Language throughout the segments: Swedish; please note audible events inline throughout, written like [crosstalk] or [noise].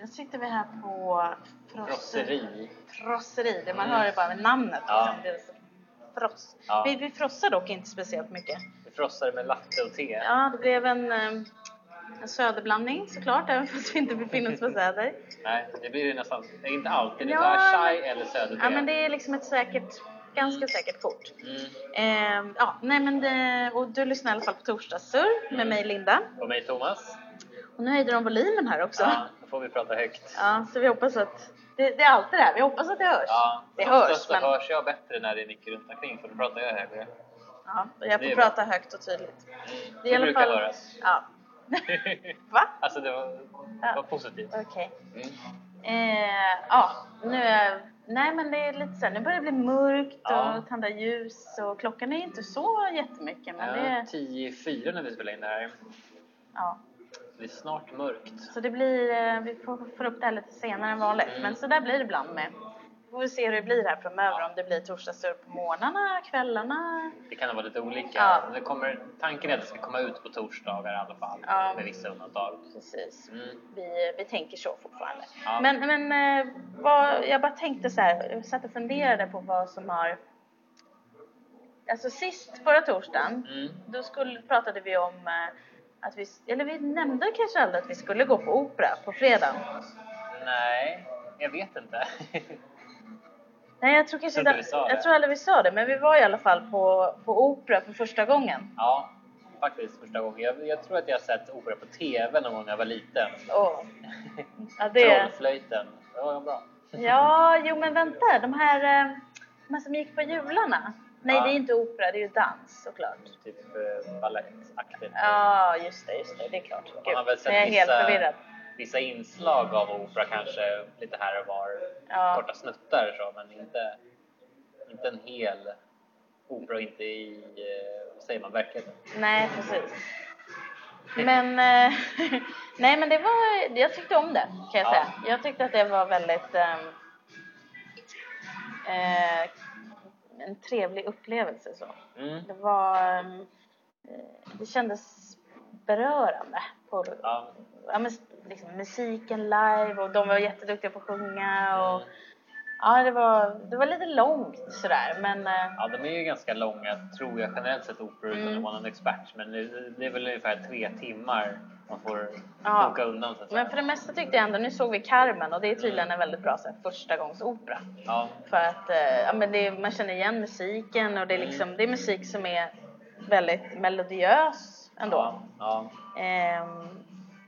Nu sitter vi här på Frosseri. Frosseri, det man Mm. hör ju bara med namnet. Ja. Liksom. Det är fross. Ja. Vi, vi frossar dock inte speciellt mycket. Vi frossar med latte och te. Ja, det blev en, eh, en söderblandning såklart, även fast vi inte befinner oss på Söder. Nej, det blir ju nästan, det är inte alltid. Det Ja, tar chai men- eller söderte. Ja, men det är liksom ett säkert, ganska säkert kort. Mm. Eh, ja, nej men det, och du lyssnar i alla fall på Torsdagssurr med Mm. mig Linda. Och mig Thomas. Och nu höjde de volymen här också. Ja, då får vi prata högt. Ja, så vi hoppas att... Det, det är alltid det här, vi hoppas att det hörs. Ja, det hörs, men... hörs jag bättre när det är mycket runt omkring för då pratar jag högre. Ja, och jag Det får är bra. prata högt och tydligt. Mm. Det är i alla fall... höras. Ja. [laughs] Va? alltså det var, Ja. var positivt. Okej. Mm. Eh, ja, nu är... Nej men det är lite så här, nu börjar det bli mörkt Ja. och tända ljus och klockan är inte så jättemycket men Ja, det... 10 i 4 när vi spelar in det här. Ja. Det är snart mörkt. Så det blir, eh, vi får, får upp det här lite senare än vanligt. Mm. Men så där blir det ibland med. Vi får se hur det blir här framöver. Om det blir torsdagssurr på morgnarna, kvällarna. Det kan vara lite olika. Ja. Det kommer, tanken är att det ska komma ut på torsdagar i alla fall. Ja. Med vissa undantag. Precis. Mm. Vi, vi tänker så fortfarande. Ja. Men, men eh, vad, jag bara tänkte så här. Jag satt och funderade på vad som har... Alltså sist, förra torsdagen, Mm. då skulle, pratade vi om eh, att vi... Eller vi nämnde kanske aldrig att vi skulle gå på opera på fredag. Nej, jag vet inte. [laughs] Nej, jag tror kanske Jag tror inte vi jag tror aldrig vi sa det, men vi var i alla fall på, på opera för första gången. ja, faktiskt första gången. Jag, jag tror att jag har sett opera på TV någon gång när jag var liten. Åh. [laughs] Ja, det... Trollflöjten. Det var bra. ja, jo men vänta, de här, eh, de här som gick på jularna. Nej, Ja. det är inte opera, det är ju dans såklart. Typ eh, balettaktigt. Ja, just det, just det, det är klart. Gud, Man har väl sett nu är jag helt vissa- förvirrad. Vissa inslag av opera kanske lite här och var. Ja. Korta snuttar så, men inte, inte en hel opera inte i, eh, vad säger man, verkligheten. Nej, precis. Men, eh, [laughs] nej men det var, jag tyckte om det kan jag Ja. säga. Jag tyckte att det var väldigt ehm, eh, en trevlig upplevelse så. Mm. Det var, ehm, eh, det kändes berörande. På, Ja. ja, men, liksom, musiken live och de var jätteduktiga på att sjunga och Mm. ja, det var, det var lite långt sådär men eh, Ja, de är ju ganska långa tror jag generellt sett operor utan Mm. att vara någon expert. Men det, det är väl ungefär tre timmar man får Ja. undan så att säga. Men för det mesta tyckte jag ändå, nu såg vi Carmen och det är tydligen en väldigt bra så här, första gångs opera. Ja, För att eh, ja, men det, man känner igen musiken och det är, liksom, det är musik som är väldigt melodiös ändå. ja, ja. Ehm,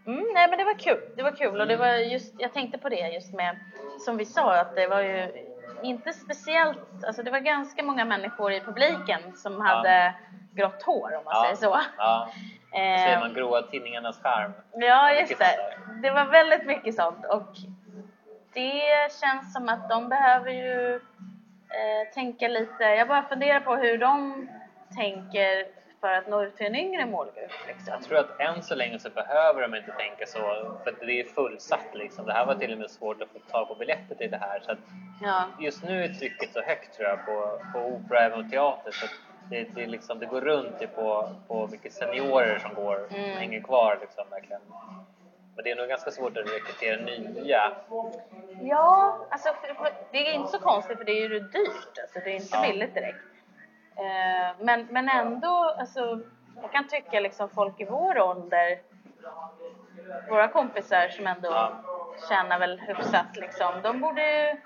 mm, nej men det var kul, det var kul och det var just, jag tänkte på det just med, som vi sa att det var ju inte speciellt, alltså det var ganska många människor i publiken som hade grått hår om man ja. säger så. Ja, Ehm, säger man gråa tidningarnas charm. Ja, just det. Det var väldigt mycket sånt och det känns som att de behöver ju eh, tänka lite. Jag bara funderar på hur de tänker för att nå ut till en yngre målgrupp. Liksom. Jag tror att än så länge så behöver de inte tänka så, för det är fullsatt liksom. Det här var till och med svårt att få tag på biljetter till det här. Så Ja. just nu är trycket så högt tror jag på, på opera även och teater. Så det, det, liksom, det går runt till på, på mycket seniorer som går, Mm. som hänger kvar liksom verkligen. Men det är nog ganska svårt att rekrytera nya. Ja, alltså det är inte så konstigt för det är ju dyrt. Alltså, det är inte Ja. billigt direkt. Eh, men, men ändå, alltså, jag kan tycka liksom folk i vår ålder, våra kompisar som ändå Ja. tjänar väl hyfsat liksom, de borde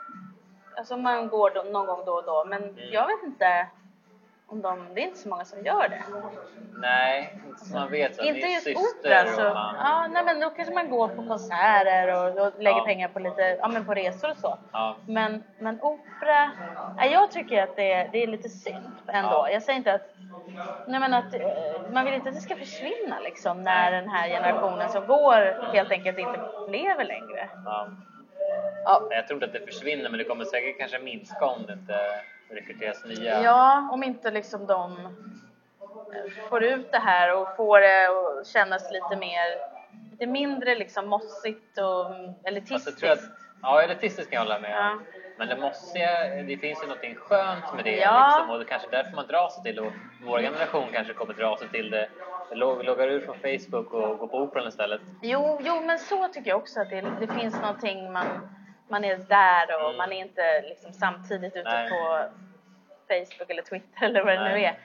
alltså man går någon gång då och då, men Mm. jag vet inte om de, det är inte så många som gör det. Nej, inte som man vet. Så inte det är just opera så, man- ja nej men då kanske man går på konserter och, och lägger Ja. pengar på lite, ja men på resor och så. Ja. Men, men opera, nej, jag tycker att det är, det är lite synd ändå. Ja. Jag säger inte att, nej men att eh, man vill inte att det ska försvinna liksom när den här generationen som går helt enkelt inte lever längre. Ja. Ja, Jag tror inte att det försvinner men det kommer säkert kanske minska om det inte rekryteras nya. ja om inte liksom de eh, får ut det här och får det att kännas lite mer, lite mindre liksom mossigt och jag elitistiskt. att, ja, elitistiskt kan jag hålla med Ja. Men det mossiga, det finns ju något skönt med det Ja. liksom, och det kanske är därför man drar sig till och vår generation kanske kommer dra sig till det Log- Loggar ur från Facebook och går på Operan istället. Jo, jo, men så tycker jag också att det, det finns någonting man, man är där och Mm. man är inte liksom samtidigt ute Nej. på Facebook eller Twitter eller vad det nu är.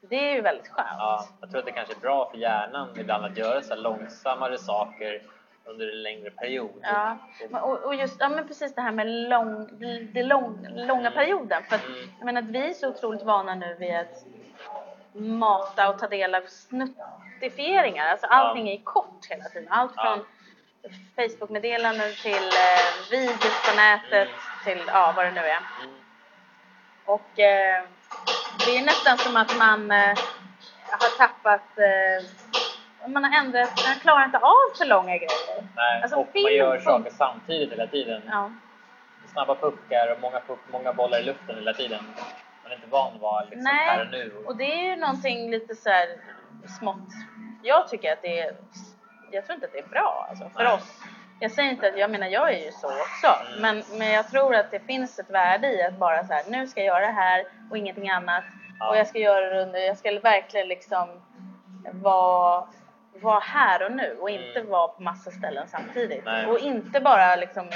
Det är ju väldigt skönt. Ja, jag tror att det kanske är bra för hjärnan ibland att göra så långsammare saker under en längre period. Ja, och, och just ja, men precis det här med lång, det lång, långa perioden. För att, Mm. jag menar att vi är så otroligt vana nu vid att mata och ta del av snuttifieringar. Alltså allting är kort hela tiden. Allt Ja. från Facebook-meddelanden till eh, videos på nätet till ja, vad det nu är. Och eh, det är nästan som att man eh, har tappat eh, man har ändrat, man klarar inte av för långa grejer. Nej, Alltså, och man gör saker samtidigt hela tiden. Ja. Snabba puckar och många, puck, många bollar i luften hela tiden. Man är inte van att vara liksom Nej, här och nu. och det är ju någonting lite så här smått. Jag tycker att det är, jag tror inte att det är bra alltså, för Nej. oss. Jag säger inte att, jag menar jag är ju så också, Mm. men, men jag tror att det finns ett värde i att bara så här, nu ska jag göra det här och ingenting annat. Och jag ska göra det under, jag ska verkligen liksom vara, vara här och nu och inte Mm. vara på massa ställen samtidigt. Nej. Och inte bara liksom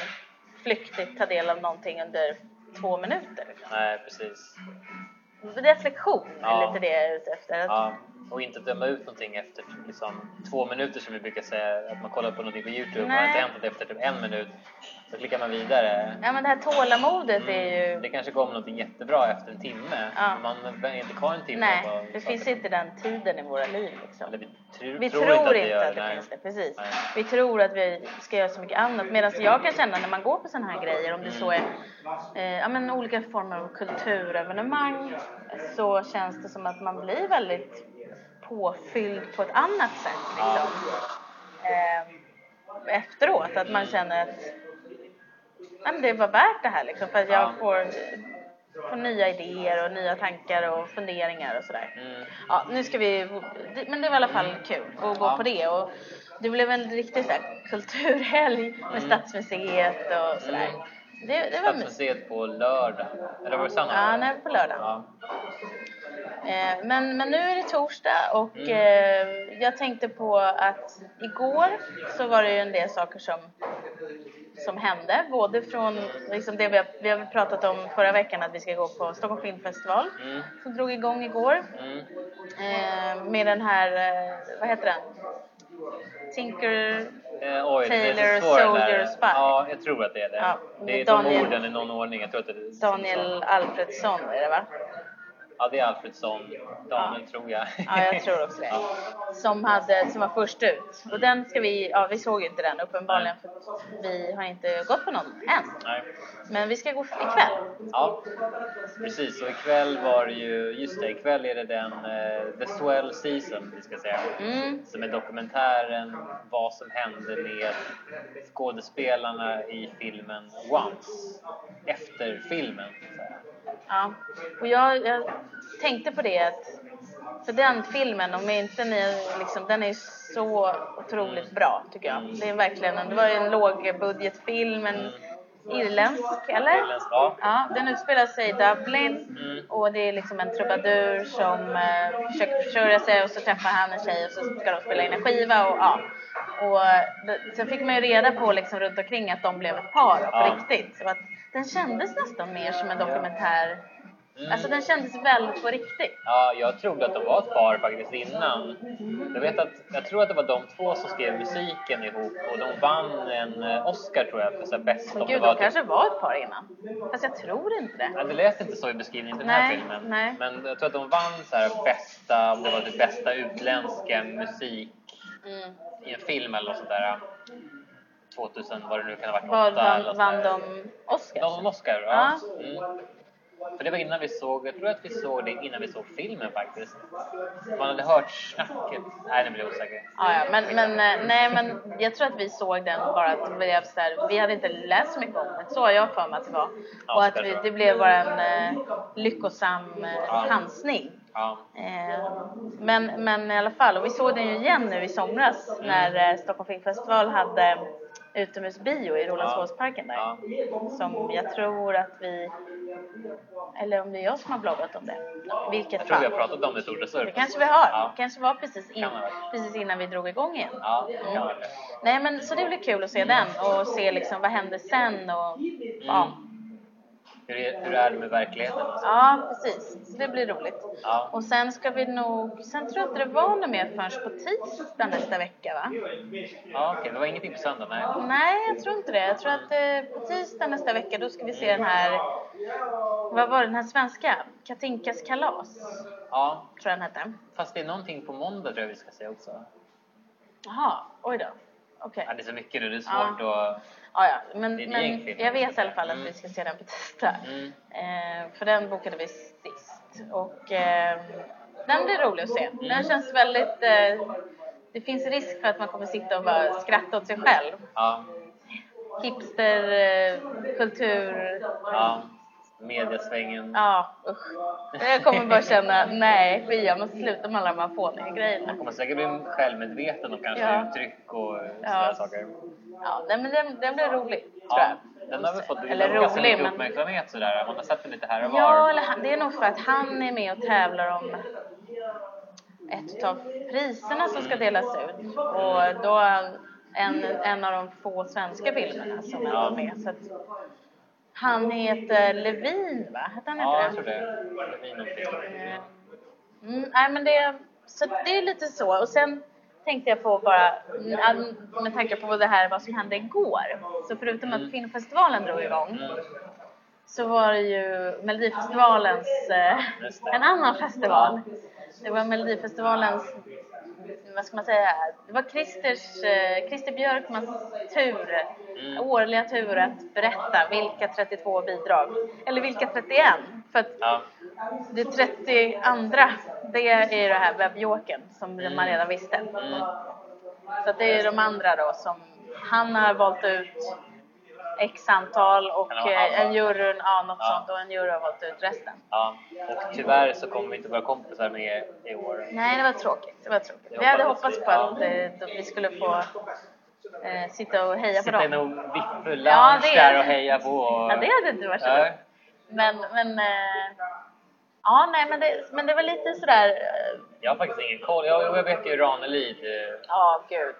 flyktigt ta del av någonting under två minuter. Liksom. Nej, precis. Reflektion är Ja. lite det jag är ute efter. Att, Ja, och inte döma ut någonting efter liksom, två minuter som vi brukar säga att man kollar på någonting på Youtube och har Nej. inte hänt efter typ en minut. Då klickar man vidare. Ja men det här tålamodet är ju... Det kanske kommer någonting jättebra efter en timme. Ja. Man är inte kvar en timme Nej, på det finns inte den tiden i våra liv liksom. Eller vi, tr- Vi tror, tror, inte att det inte gör att det nej. finns det, precis. Nej. Vi tror att vi ska göra så mycket annat. Medan jag kan känna när man går på sådana här grejer, om det så är eh, ja, men olika former av kulturevenemang, så känns det som att man blir väldigt påfylld på ett annat sätt. Liksom. Eh, efteråt, att man känner att nej, men det var värt det här liksom, för att jag Ja. får, får nya idéer och nya tankar och funderingar och sådär. Mm. Ja, nu ska vi, men det var i alla fall kul att gå Ja. på det och det blev en riktig så här, kulturhelg med Mm. Stadsmuseet och sådär. Det, det var. Stadsmuseet på lördag. Eller var det söndag? Ja, nej, på lördag. Ja. Eh, men, men nu är det torsdag och Mm. eh, jag tänkte på att igår så var det ju en del saker som, som hände. Både från liksom det vi har, vi har pratat om förra veckan att vi ska gå på Stockholm Filmfestival Mm. som drog igång igår. Mm. Eh, med den här, vad heter den? Tinker... Eh, oj, Taylor, Soldier. Spy. Ja, jag tror att det är det. Ja, det är Daniel- de orden i någon ordning. Jag tror att det är Daniel Alfredsson är det va? Ja, det är Alfredsson. Daniel tror jag. Ja, jag tror också det. [laughs] Som, hade, som var först ut. Och den ska vi, ja vi såg inte den uppenbarligen för vi har inte gått på någon än. Nej. Men vi ska gå ikväll. Ja, precis. Och ikväll var det ju, just det, ikväll är det den eh, The Swell Season, vi ska säga. Mm. Som är dokumentären vad som hände med skådespelarna i filmen Once. Efter filmen, så att säga. Ja. Och jag, jag tänkte på det att för den filmen, om inte ni liksom, den är så otroligt bra tycker jag. Det är verkligen, en- det var en lågbudgetfilm, en irländsk eller? Irländsk, ja. Ja, den utspelar sig i Dublin Mm. och det är liksom en trubadur som eh, försöker försörja sig och så träffar han en tjej och så ska de spela in en skiva och ja. Och det- sen fick man ju reda på liksom runt omkring att de blev ett par på Ja. riktigt. Så att den kändes nästan mer som en dokumentär. Mm. Alltså den kändes väldigt på riktigt. Ja, jag trodde att de var ett par faktiskt innan. Jag vet att, jag tror att det var de två som skrev musiken ihop och de vann en eh, Oscar tror jag för så bäst Men gud, de kanske var ett par innan. Fast jag tror inte det. Ja, det lät inte så i beskrivningen till den här Nej, filmen. nej. Men jag tror att de vann så här bästa, om det var det bästa utländska musik Mm. i en film eller något sånt där. 2000, vad det nu kan ha varit, Vad åtta eller vann, något vann de Oscars? De vann Oscar, Ja. ja. Mm. För det var innan vi såg, jag tror att vi såg det innan vi såg filmen faktiskt. Man hade hört snacket. Nej, nu blir jag osäker. Ja, ja, men, men, eh, nej, men jag tror att vi såg den bara att det blev så här, vi hade inte läst så mycket om den. Så har jag för mig att det var. Ja, Och att vi, det blev bara en eh, lyckosam eh, Ja. chansning. Ja. Eh, men, men i alla fall, och vi såg den ju igen nu i somras när eh, Stockholm Filmfestival hade utomhusbio i Rålambshovsparken där. Ja. Som jag tror att vi, eller om det är jag som har bloggat om det. Vilket Jag tror vi fall. har pratat om det i Stora Surf. Det kanske vi har. Ja. Det kanske var precis, in, precis innan vi drog igång igen. Ja, det. Nej men så det blir kul att se den och se liksom vad hände sen och ja. Hur är, hur är det med verkligheten? Ja precis, så det blir roligt. Ja. Och sen ska vi nog, sen tror jag inte det var något mer förrän på tisdag nästa vecka va? Ja, okej. Det var ingenting på söndag, nej. Nej, jag tror inte det. Jag tror att eh, på tisdag nästa vecka då ska vi se den här, vad var det, den här svenska? Katinkas kalas, Ja, tror jag den hette. fast det är någonting på måndag tror jag vi ska se också. Jaha, oj då. Okej. Ja, det är så mycket nu, det är svårt att... Ja, ja, men, Det men jag vet i alla fall att Mm. vi ska se den på tisdag. Mm. Eh, för den bokade vi sist. Och eh, den blir rolig att se. Den känns väldigt... Eh, det finns risk för att man kommer sitta och bara skratta åt sig själv. Ja, Hipster, eh, kultur... ja. Mediasvängen. Ja, usch. Jag kommer bara känna, nej, fy, jag måste sluta med alla de här fåniga grejerna. Man kommer säkert bli självmedveten och kanske Ja. uttryck och Ja. sådana saker. Ja, nej, men den, den blir rolig, tror Ja, jag. den har väl fått Eller ganska rolig, mycket men... uppmärksamhet sådär. Man har sett den lite här och var. Ja, eller han, det är nog för att han är med och tävlar om ett av priserna som ska delas ut. Och då en, en av de få svenska filmerna som är Ja. med. Så att han heter Levin, va? Hette han Ja, jag inte tror det? det. Det blir någonting. Eh, Mm, nej, men det, så det är lite så. Och sen tänkte jag på bara, mm, med tanke på det här vad som hände igår. Så förutom att Mm. filmfestivalen drog igång Mm. så var det ju Melodifestivalens, eh, en annan festival. Det var Melodifestivalens, vad ska man säga, det var Christers, eh, Christer Björkmans tur, Mm. årliga tur att berätta vilka 32 bidrag, eller vilka 31, för att Ja. det 32 det är ju det här webbjokern som Mm. man redan visste. Mm. Så det är de andra då som han har valt ut x antal och Han har eh, en ja något Ja. sånt och en jury har valt ut resten. ja. Och tyvärr så kommer vi inte vara kompisar med er i år. Nej, det var tråkigt. Det var tråkigt. Vi hade hoppats på Ja. att eh, då vi skulle få eh, sitta och heja på Sitta i dem. någon vipplounge Ja, där och heja på. Och... Ja, det hade inte varit så Ja. Men, men, eh, ja nej men det, men det var lite sådär, eh, Jag har faktiskt ingen koll. Jag, jag vet ju Ranelid. eh, ja gud.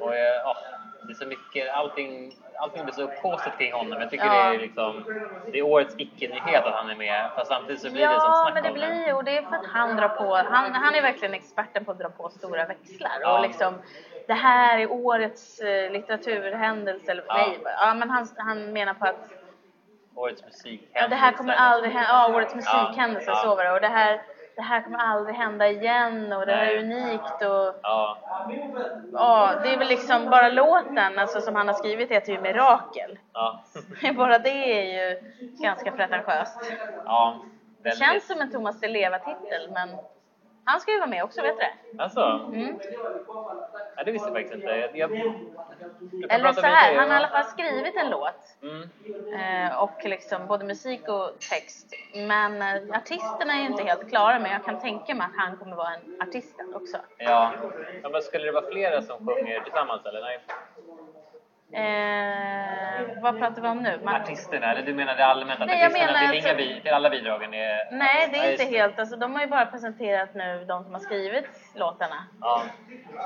Och jag, ja, det är så mycket, allting, allting blir så upphaussat kring honom. Jag tycker Ja. det är liksom, det är årets icke-nyhet att han är med. Fast samtidigt så blir det sånt Ja, snack men det blir ju, och det är för att han drar på, han, han är verkligen experten på att dra på stora växlar. Ja. Och liksom, det här är årets eh, litteraturhändelse, eller Ja. nej, ja men han, han menar på att Årets musik. ja, det här kommer aldrig hända, ja årets Ja. musikhändelse, Ja. så var det. Och det här, det här kommer aldrig hända igen och det här är unikt och Ja, ja, det är väl liksom bara låten alltså, som han har skrivit heter ju Mirakel. ja, [laughs] Bara det är ju ganska pretentiöst. ja. Det väldigt. känns som en Thomas Di Leva-titel men han ska ju vara med också, vet du det? Alltså? Mm. Ja, det visste jag faktiskt inte. Jag, Eller så här, han har i alla fall skrivit en låt. Mm. Eh, och liksom både musik och text. Men eh, artisterna är ju inte helt klara men jag kan tänka mig att han kommer vara en artist också. Ja. ja, men skulle det vara flera som sjunger tillsammans eller? Nej. Eh, vad pratar vi om nu? Man, Artisterna, eller du menar det allmänt? Att Nej, artisterna menar till, inga alltså- till alla bidragen är... nej, det är inte helt. Alltså, de har ju bara presenterat nu de som har skrivit låtarna. Ja.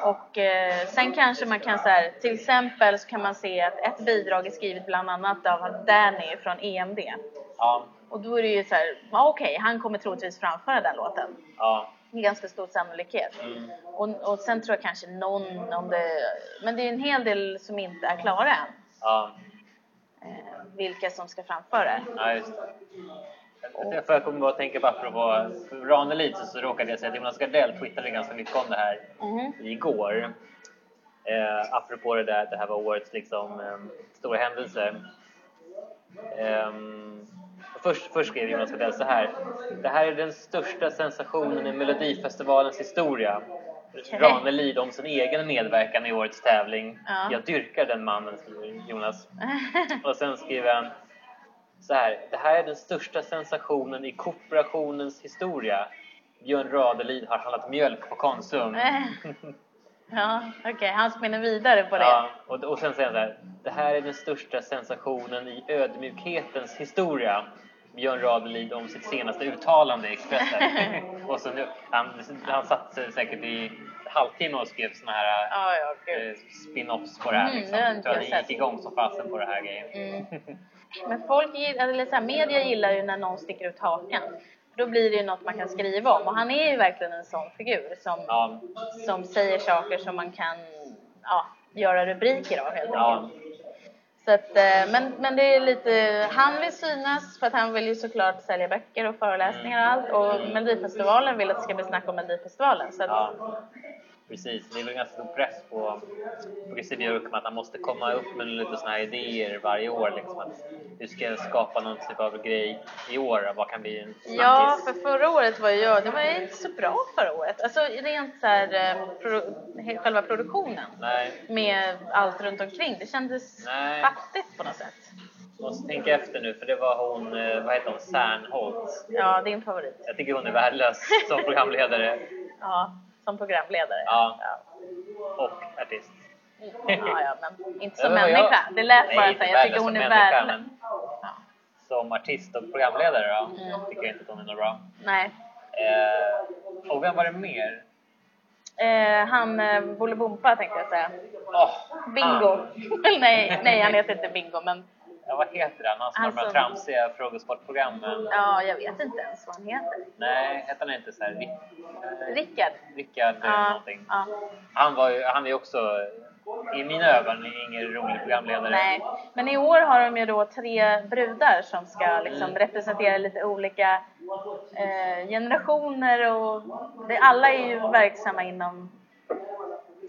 Och eh, sen kanske man kan så här, till exempel så kan man se att ett bidrag är skrivet bland annat av Danny från EMD. Ja. Och då är det ju så här, okej, han kommer troligtvis framföra den låten. Ja. Med ganska stor sannolikhet. Mm. Och, och sen tror jag kanske någon om det, men det är en hel del som inte är klara än. Ja. Eh, vilka som ska framföra. Ja, just det. Jag, jag kommer bara att tänka på apropå Ranelid så, så råkade jag säga att Jonas Gardell twittrade ganska mycket om det här Mhm. igår. Eh, apropå det där, det här var årets liksom, eh, stora händelse. Ehm, först, först skrev Jonas Gardell så här. Det här är den största sensationen i Melodifestivalens historia. Okej. Ranelid om sin egen medverkan i årets tävling. Ja. Jag dyrkar den mannen, skriver Jonas. [laughs] Och sen skriver han så här. Det här är den största sensationen i kooperationens historia. Björn Ranelid har handlat mjölk på Konsum. Ja, okej. Han spinner vidare på det. Ja, och, och sen säger han så här. Det här är den största sensationen i ödmjukhetens historia. Björn Ranelid om sitt senaste uttalande i Expressen. [laughs] och så nu, han, han satt säkert i halvtimme och skrev såna här Ja, ja, eh, spin-offs på det här. Mm, Liksom. det har Jag tror det gick igång som fasen på det här grejen. Mm. [laughs] Men folk eller så här, media gillar ju när någon sticker ut hakan. Då blir det ju något man kan skriva om och han är ju verkligen en sån figur som, Ja, som säger saker som man kan ja, göra rubriker av helt ja, enkelt. Så att, eh, men, men det är lite, han vill synas för att han vill ju såklart sälja böcker och föreläsningar och allt och Melodifestivalen vill att det ska bli snack om Melodifestivalen. Så att, ja. Precis, det är väl ganska stor press på, på Christer Björkman att han måste komma upp med lite såna här idéer varje år. Liksom, att du ska skapa någon typ av grej i år, vad kan bli en Ja, snackis? för förra året var jag, det var inte så bra förra året. Alltså rent så här, eh, pro, själva produktionen Nej, med allt runt omkring. Det kändes Nej. fattigt på något sätt. måste tänka efter nu för det var hon, eh, vad heter hon, Sernholt. Ja, din favorit. Jag tycker hon är värdelös som programledare Ja, som programledare. Ja. Ja, och artist. ja, ja men inte som människa. Det lät bara så jag tycker hon är värdelös. Ja. Som artist och programledare då, Mm. tycker jag inte att hon är något bra. Nej. Eh, och vem var det mer? Eh, han eh, Bolibompa tänkte jag säga. Åh, Bingo. han. [laughs] nej, nej, han heter inte Bingo men Ja, vad heter han? Han som har de här Alltså- tramsiga frågesportprogrammen. ja, jag vet inte ens vad han heter. Nej, hette han inte så här Rick- eh, Rickard. Rickard eller Ja, någonting? ja. Han, var ju, han är också, i mina ögon, ingen rolig programledare. Nej, men i år har de ju då tre brudar som ska liksom Mm. representera lite olika eh, generationer och det, alla är ju verksamma inom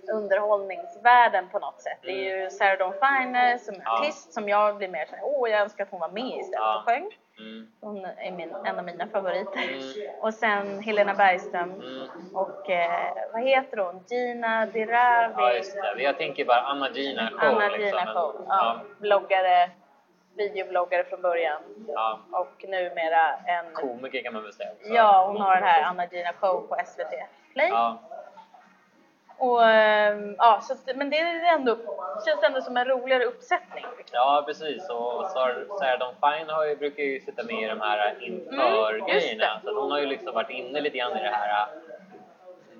underhållningsvärlden på något sätt. Det är ju Sarah Dawn Finer som är Ja. artist som jag blir mer såhär, åh jag önskar att hon var med istället Ja. och sjöng. Mm. Hon är min, en av mina favoriter. Mm. Och sen Helena Bergström Mm. och eh, vad heter hon? Gina Dirawi. Ja, just det. Jag tänker bara Anna Gina show. Anna liksom. Gina Show. Ja. Ja. Bloggare, videobloggare från början ja. och numera en... Komiker kan man väl säga också. Ja, hon har den här Anna Gina Show på SVT Play. Ja. Och, ehm, ja, så men det är ändå, känns ändå som en roligare uppsättning. Ja, precis. Och Sar- Sarah Dawn Fine har ju, brukar ju sitta med i de här Mm, inför-grejerna. det. så hon har ju liksom varit inne lite grann i det här äh,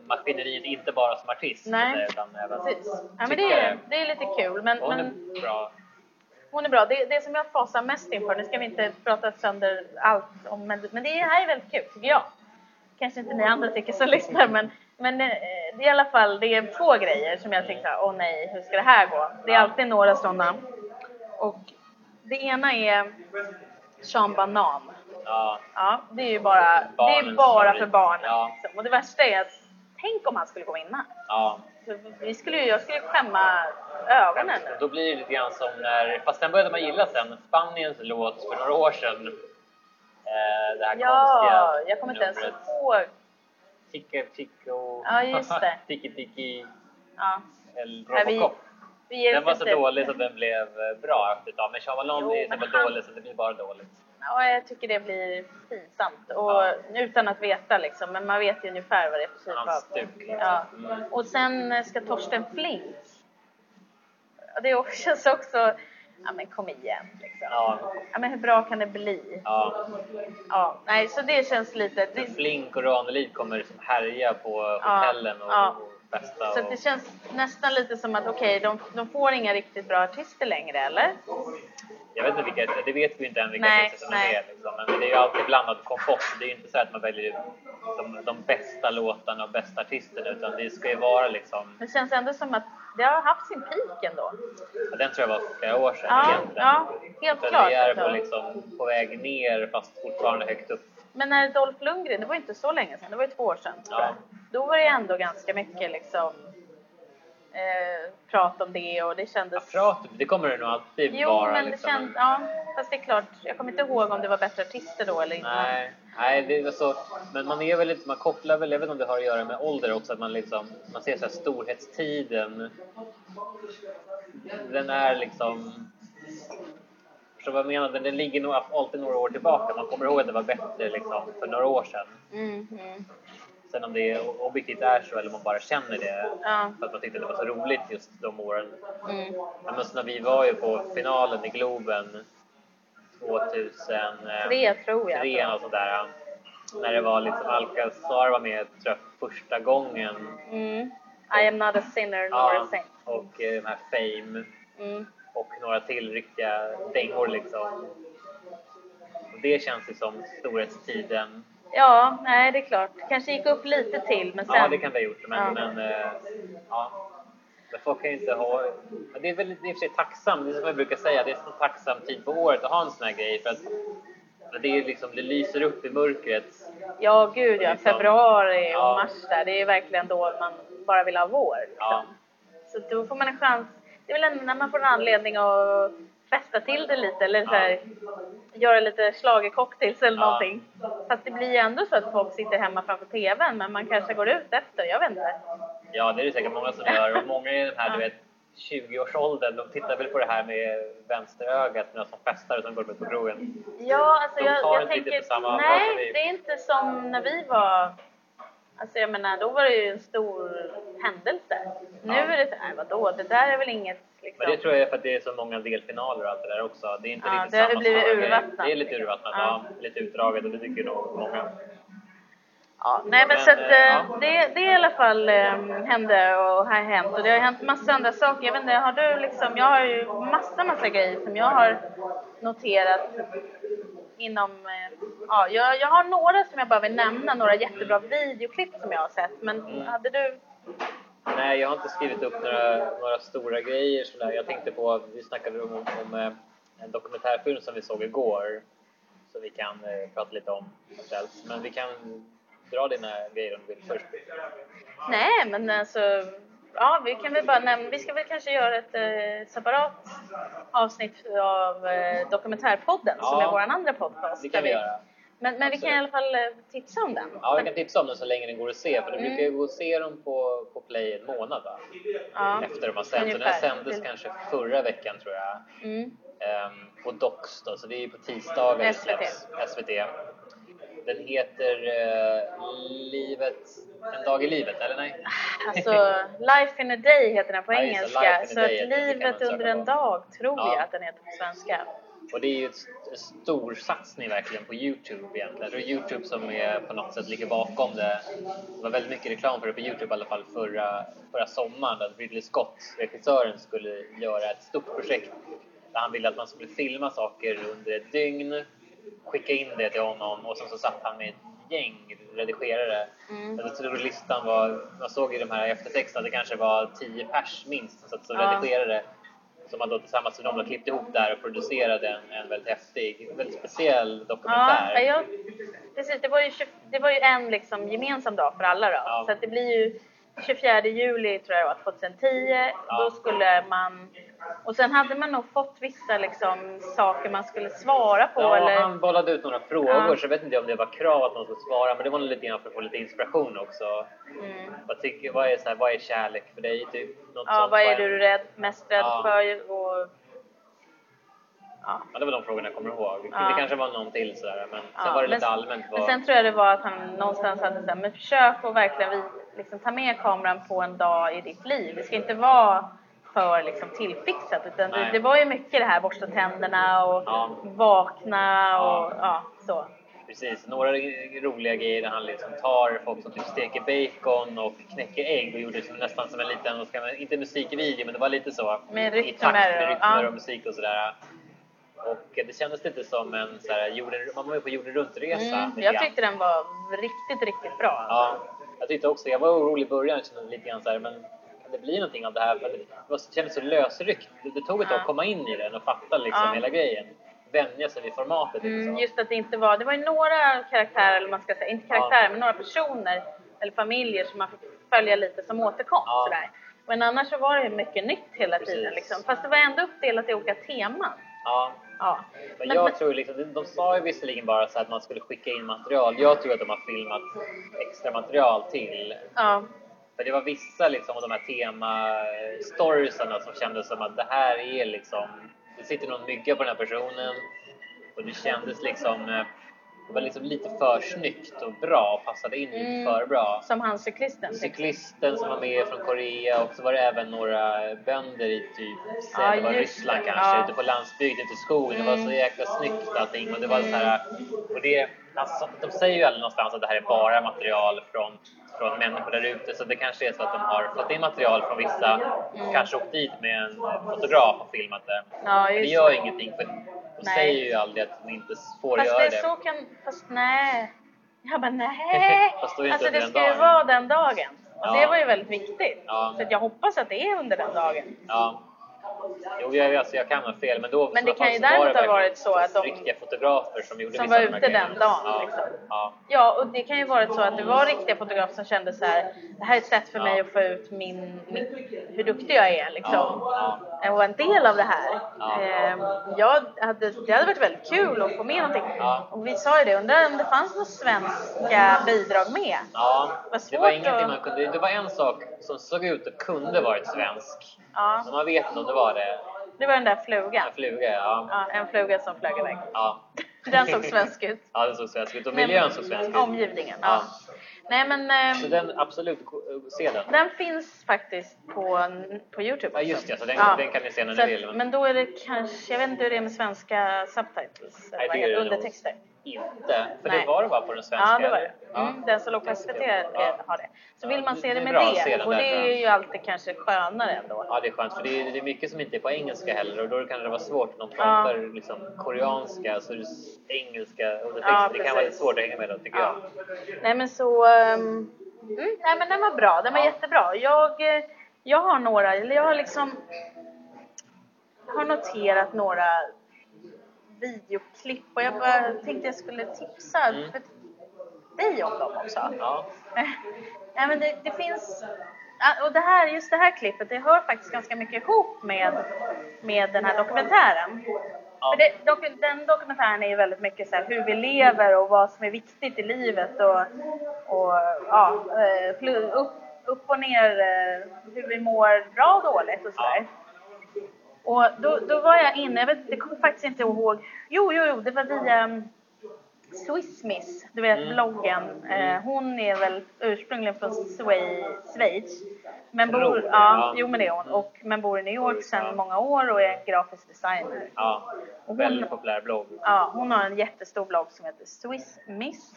maskineriet, inte bara som artist. Nej, utan även Precis. Ja, men det, är, det är lite kul. Men, Hon men är bra. hon är bra. Det, det som jag fasar mest inför, nu ska vi inte prata sönder allt om, men, men det här är väldigt kul tycker jag. Kanske inte ni andra tycker som lyssnar, men, men eh, det är i alla fall det är två grejer som jag tänker åh nej, hur ska det här gå? Det är alltid några sådana. Och det ena är Sean Banan. Ja, Ja, det är ju bara, det är bara favorit. för barnen. Ja. Liksom. Och det värsta är att, tänk om han skulle gå vinna. ja. Vi skulle, ju- jag skulle skämma ögonen nu. Då blir det lite grann som när, fast den började man gilla sen, Spaniens låt för några år sedan. Eh, det här Ja, konstiga jag kommer inte ens numret. Ihåg. Ticka, ticko... Ja, just det. [laughs] Tiki, tiki, Ja. el vi- Robocop. Vi ger Den var så dålig så den blev eh, bra utav. Men Jo, är så han- dålig så det blir bara dåligt. Ja, jag tycker det blir pinsamt. Och Ja. utan att veta liksom, men man vet ju ungefär vad det är för typ Hans av... stuk. liksom. Ja. Mm. Och sen ska Torsten Flink. Det känns också, [laughs] ja men kom igen liksom. Ja, Ja men hur bra kan det bli? ja. Ja, nej så det känns lite... Det, Flink och Ranelid kommer liksom härja på hotellen och, ja. och festa. så Och, det känns nästan lite som att okej, de, de får inga riktigt bra artister längre eller? jag vet inte vilka, det vet vi inte än vilka Nej, artister som nej. är med. Liksom. Men det är ju alltid blandad kompott. Det är ju inte så att man väljer de, de bästa låtarna och bästa artisterna utan det ska ju vara liksom, Det känns ändå som att det har haft sin peak ändå. ja, den tror jag var för flera år sedan Ja, egentligen. ja helt Så klart. vi är på, liksom, på väg ner fast fortfarande högt upp. Men när Dolph Lundgren, det var ju inte så länge sedan, det var ju två år sedan. Ja. Då var det ändå ganska mycket liksom eh, prat om det och det Ja, kändes... prat, det kommer det nog alltid Jo, vara. men liksom. det känns... Ja, fast det är klart. Jag kommer inte ihåg om det var bättre artister då eller inte. Nej, nej det är så, men man är väl lite, man kopplar väl, jag vet inte om det har att göra med ålder också, att man liksom, man ser så här storhetstiden. Den är liksom, du vad jag menar? Den, den ligger nog alltid några år tillbaka. Man kommer ihåg att det var bättre liksom för några år sedan. Mm, mm. Sen om det objektivt är så eller man bara känner det Ja. för att man tyckte det var så roligt just de åren. Mm. Minns när vi var ju på finalen i Globen 2003 Tre tror jag. eller sånt där. När det var liksom Alcazar var med tror jag, första gången. Mm. I am not a sinner nor a Ja, saint. och eh, de här Fame Mm. och några till riktiga dängor liksom. Och det känns ju som storhetstiden. Ja, nej det är klart. Kanske gick upp lite till men sen... Ja, det kan vi ha gjort. Men, Ja. men eh, ja. Men folk kan ju inte ha... men Det är väl i och för sig tacksamt, det är som jag brukar säga, det är en tacksam tid på året att ha en sån här grej för att det, är liksom, det lyser upp i mörkret. Ja, gud ja. Liksom. Februari och Ja. mars där. Det är verkligen då man bara vill ha vår. Liksom. Ja. Så då får man en chans. Det är väl när man får en anledning att festa till det lite eller så här, göra lite schlagercocktails eller Ja. någonting. Fast det blir ju ändå så att folk sitter hemma framför TVn men man kanske går ut efter. Jag vet inte. Ja, det är det säkert många som gör. Och många i den här, Ja. du vet, 20-årsåldern, de tittar väl på det här med vänsterögat, några som festar och som går på krogen. Ja, alltså De jag, jag tänker... nej, det är inte som när vi var... Alltså jag menar, då var det ju en stor händelse. Nu Ja. är det så här, vadå, det där är väl inget liksom... Men det tror jag är för att det är så många delfinaler och allt det där också. Det är inte Ja, riktigt det har samma blivit stora grej. urvattnat. Det är lite urvattnat, Ja. ja. Lite utdraget och det tycker nog många. Ja, nej men, Men, så att, eh, eh, ja. det, det i alla fall eh, hände och har hänt och det har hänt massa andra saker. Jag vet inte, har du liksom, jag har ju massa, massa grejer som jag har noterat inom, eh, ja, jag, jag har några som jag bara vill nämna, några jättebra videoklipp som jag har sett. Men Mm. hade du, Nej, jag har inte skrivit upp några, några stora grejer sådär. Jag tänkte på, vi snackade om, om eh, en dokumentärfilm som vi såg igår. Så vi kan eh, prata lite om. Men vi kan dra dina grejer om du vill först. nej men alltså, ja vi kan väl bara nämna, vi ska väl kanske göra ett eh, separat avsnitt av eh, Dokumentärpodden som Ja. är vår andra podcast. Det kan vi göra. Men, men vi kan i alla fall eh, tipsa om den. Ja, vi kan tipsa om den så länge den går att se. För det Mm. brukar ju gå att se dem på, på Play en månad va? Ja. Efter de har sänts. Så den sändes kanske förra veckan tror jag. Mm. Ehm, på Docs då, så det är ju på tisdagar SVT. SVT. Den heter eh, Livet, En dag i livet, eller nej? Alltså, Life in a day heter den på Ja, engelska. Så kan Livet under en på. dag tror Ja. jag att den heter på svenska. Och det är ju en stor satsning verkligen på Youtube egentligen. Det är Youtube som är på något sätt ligger bakom det. Det var väldigt mycket reklam för det på Youtube i alla fall förra, förra sommaren där Ridley Scott, regissören, skulle göra ett stort projekt där han ville att man skulle filma saker under ett dygn, skicka in det till honom och sen så satt han med ett gäng redigerare. Mm. Jag tror listan var, man såg i de här eftertexterna, det kanske var 10 pers minst som satt som Ja. redigerare som man då tillsammans med dem har klippt ihop där och producerade en, en väldigt häftig, väldigt speciell Ja, dokumentär. jag, precis. Det var, ju, det var ju en liksom gemensam dag för alla då. Ja. Så att det blir ju 24 juli tror jag det var, 2010. Då skulle man... Och sen hade man nog fått vissa liksom, saker man skulle svara på. Ja, eller, han bollade ut några frågor Ja. så jag vet inte om det var krav att man skulle svara men det var nog lite grann för att få lite inspiration också. mm. Vad, tycker, vad, är, så här, vad är kärlek för dig? Typ, något Ja, sånt vad är du rädd, mest rädd Ja. för? Och, ja. Ja, det var de frågorna jag kommer ihåg. Ja. Det kanske var någon till sådär men sen Ja, var det men- lite allmänt. Vad, Men sen tror jag det var att han någonstans hade sagt, men försök att verkligen vi- liksom, ta med kameran på en dag i ditt liv. Det ska inte vara för liksom, tillfixat utan det, det var ju mycket det här borsta tänderna och Ja. vakna och ja, så. Precis, några roliga grejer där han liksom tar folk som typ steker bacon och knäcker ägg och gjorde det nästan som en liten, inte musikvideo men det var lite så. Med I rytmer takt med rytmer och musik och sådär. Och det kändes lite som en så här, jorden, man var ju på jorden runt-resa. Mm, jag tyckte den var riktigt, riktigt bra. Ja, jag tyckte också, jag var orolig i början, kände lite grann så här, men kan det bli någonting av det här? För det, var, det kändes så lösryckt. Det, det tog ett tag Ja. att komma in i den och fatta liksom Ja. hela grejen. Vänja sig vid formatet. Mm, just att det inte var, det var ju några karaktärer, eller man ska säga, inte karaktärer, men några personer eller familjer som man fick följa lite som återkom. Ja. Sådär. Men annars så var det mycket nytt hela Precis. tiden. Liksom. Fast det var ändå uppdelat i olika teman. Ja. Ja. Men jag men- tror liksom, de- de sa ju visserligen bara så att man skulle skicka in material. Jag tror att de har filmat extra material till. Ja. För det var vissa liksom av de här tema-storiesarna som kändes som att det här är liksom, det sitter någon mygga på den här personen. Och det kändes liksom, eh, det var liksom lite för snyggt och bra och passade in lite Mm. för bra. Som han cyklisten. Cyklisten som var med från Korea och så var det även några bönder i typ säg, det var Ryssland det. kanske, Ja. ute på landsbygden, ute i skogen. Det var så Mm. jäkla snyggt allting. Och det var så här, och det, alltså, de säger ju aldrig någonstans att det här är bara material från, från människor där ute. Så det kanske är så att de har fått in material från vissa, kanske åkt dit med en fotograf och filmat det. Ja, det gör det. ingenting för Nej. säger ju aldrig att de inte får Fast göra det det. så kan... Fast nej. Jag bara nej. [laughs] Fast då är alltså det ska ju dagen. vara den dagen. Och Ja. det var ju väldigt viktigt. Ja. Så jag hoppas att det är under den dagen. Ja. Jo, jag, alltså, jag kan ha fel, men då Men det kan ju var däremot det ha varit så att de- riktiga fotografer som gjorde som var de ute den dagen, Ja. liksom. Ja. Ja, och det kan ju varit så att det var riktiga fotografer som kände så här. Det här är ett sätt för Ja. mig att få ut min, min, hur duktig jag är liksom. Ja, Och vara en del av det här. Ja. Eh, jag hade, det hade varit väldigt kul att få med någonting. Ja. Och vi sa ju det, undrar om det fanns några svenska bidrag med? Ja, det var svårt ingenting att- man kunde... Det var en sak som såg ut och kunde varit svensk. Ja, Men man vet inte om det var det. det var den där flugan. En fluga, ja. Ja, en fluga som flög iväg. Ja, [laughs] Den såg svensk ut. ja den såg svensk ut. Och miljön såg svensk ut. Omgivningen, ja. Ja. Nej men Så eh, den, absolut, se den. den finns faktiskt på, på Youtube Ja, också. just det. Så den, Ja. den kan ni se när Så ni vill. Men men då är det kanske, jag vet inte hur det är med svenska subtitles, Nej, det är undertexter. Inte. För Nej. det var det bara på den svenska. Ja, det var det. Mm, den som låg på SVT Ja. har det. Så Ja, vill man se det det med det, och det är ju alltid kanske skönare ändå. Ja, det är skönt för det är, det är mycket som inte är på engelska heller och då kan det vara svårt om de Ja. pratar liksom koreanska så är det engelska undertexter. Ja, det kan vara lite svårt att hänga med då tycker Ja. jag. Nej men så, ehm, mm, nej men den var bra, den var Ja. jättebra. Jag, eh, jag har några, eller jag har liksom har noterat några videoklipp och jag bara tänkte jag skulle tipsa Mm. för dig om dem också. Ja. [laughs] Nej men det, det finns, ja, och det här, just det här klippet, det hör faktiskt ganska mycket ihop med, med den här dokumentären. Ja. Det, doku, den dokumentären är ju väldigt mycket så här hur vi lever och vad som är viktigt i livet och, och ja, eh, upp, upp och ner eh, hur vi mår bra och dåligt och sådär. Och då, då var jag inne, jag vet, det kommer faktiskt inte ihåg, jo, jo, jo, det var via mm, Swissmiss, du vet Mm. bloggen. Eh, hon är väl ursprungligen från Schweiz. Men bor, ja, jo men det är hon. Och, men bor i New York sedan många år och är grafisk designer. Ja. hon- Väldigt populär blogg. Ja, hon har en jättestor blogg som heter Swissmiss.